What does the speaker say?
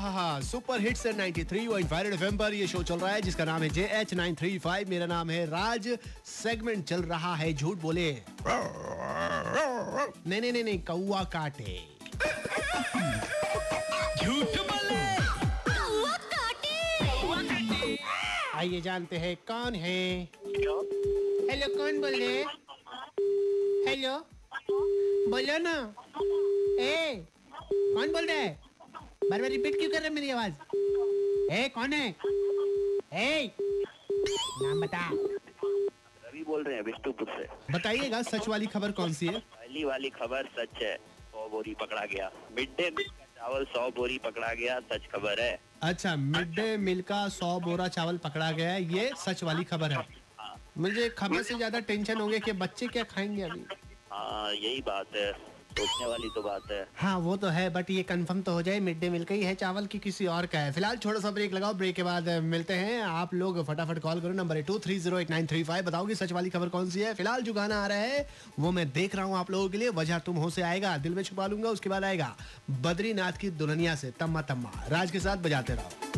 रहा super hits 93.5 FM पर ये शो चल रहा है जिसका नाम है J H nine three five मेरा नाम है राज। सेगमेंट चल रहा है झूठ बोले। नहीं नहीं नहीं नहीं कौआ काटे। झूठ बोले। आइए जानते हैं कौन है? हेलो कौन बोल? रहे हेलो बोलो ना। ए कौन बोल रहा है? बार बार रिपीट क्यों कर रहे मेरी आवाज़? ए कौन है? ए नाम बता। रवि बोल रहे हैं विष्णुपुर से। बताइएगा सच वाली खबर कौन सी है? पहली वाली खबर सच है सौ बोरी पकड़ा गया। मिड डे मील का चावल सौ बोरी पकड़ा गया सच खबर है। अच्छा मिड डे मील का सौ बोरा चावल पकड़ा गया है ये सच वाली खबर है। मुझे खबर से ज़्यादा टेंशन हो गया कि बच्चे क्या खाएँगे अभी? हाँ यही बात है। सोचने वाली तो बात है। हाँ वो तो है बट ये कंफर्म तो हो जाए मिड डे मील का ही, चावल की किसी और का है। फ़िलहाल छोटा सा ब्रेक लगाओ ब्रेक के बाद मिलते हैं। आप लोग फटाफट कॉल करो number two three zero eight nine three five बताओगे सच वाली खबर कौन सी है? फ़िलहाल जो गाना आ रहा है, वो मैं देख रहा हूँ आप लोगों के लिए। वजह तुम हो से आएगा, दिल में छुपा लूँगा, उसके बाद आएगा बद्रीनाथ की दुल्हनिया से तम्मा तम्मा। राज के साथ बजाते रहो।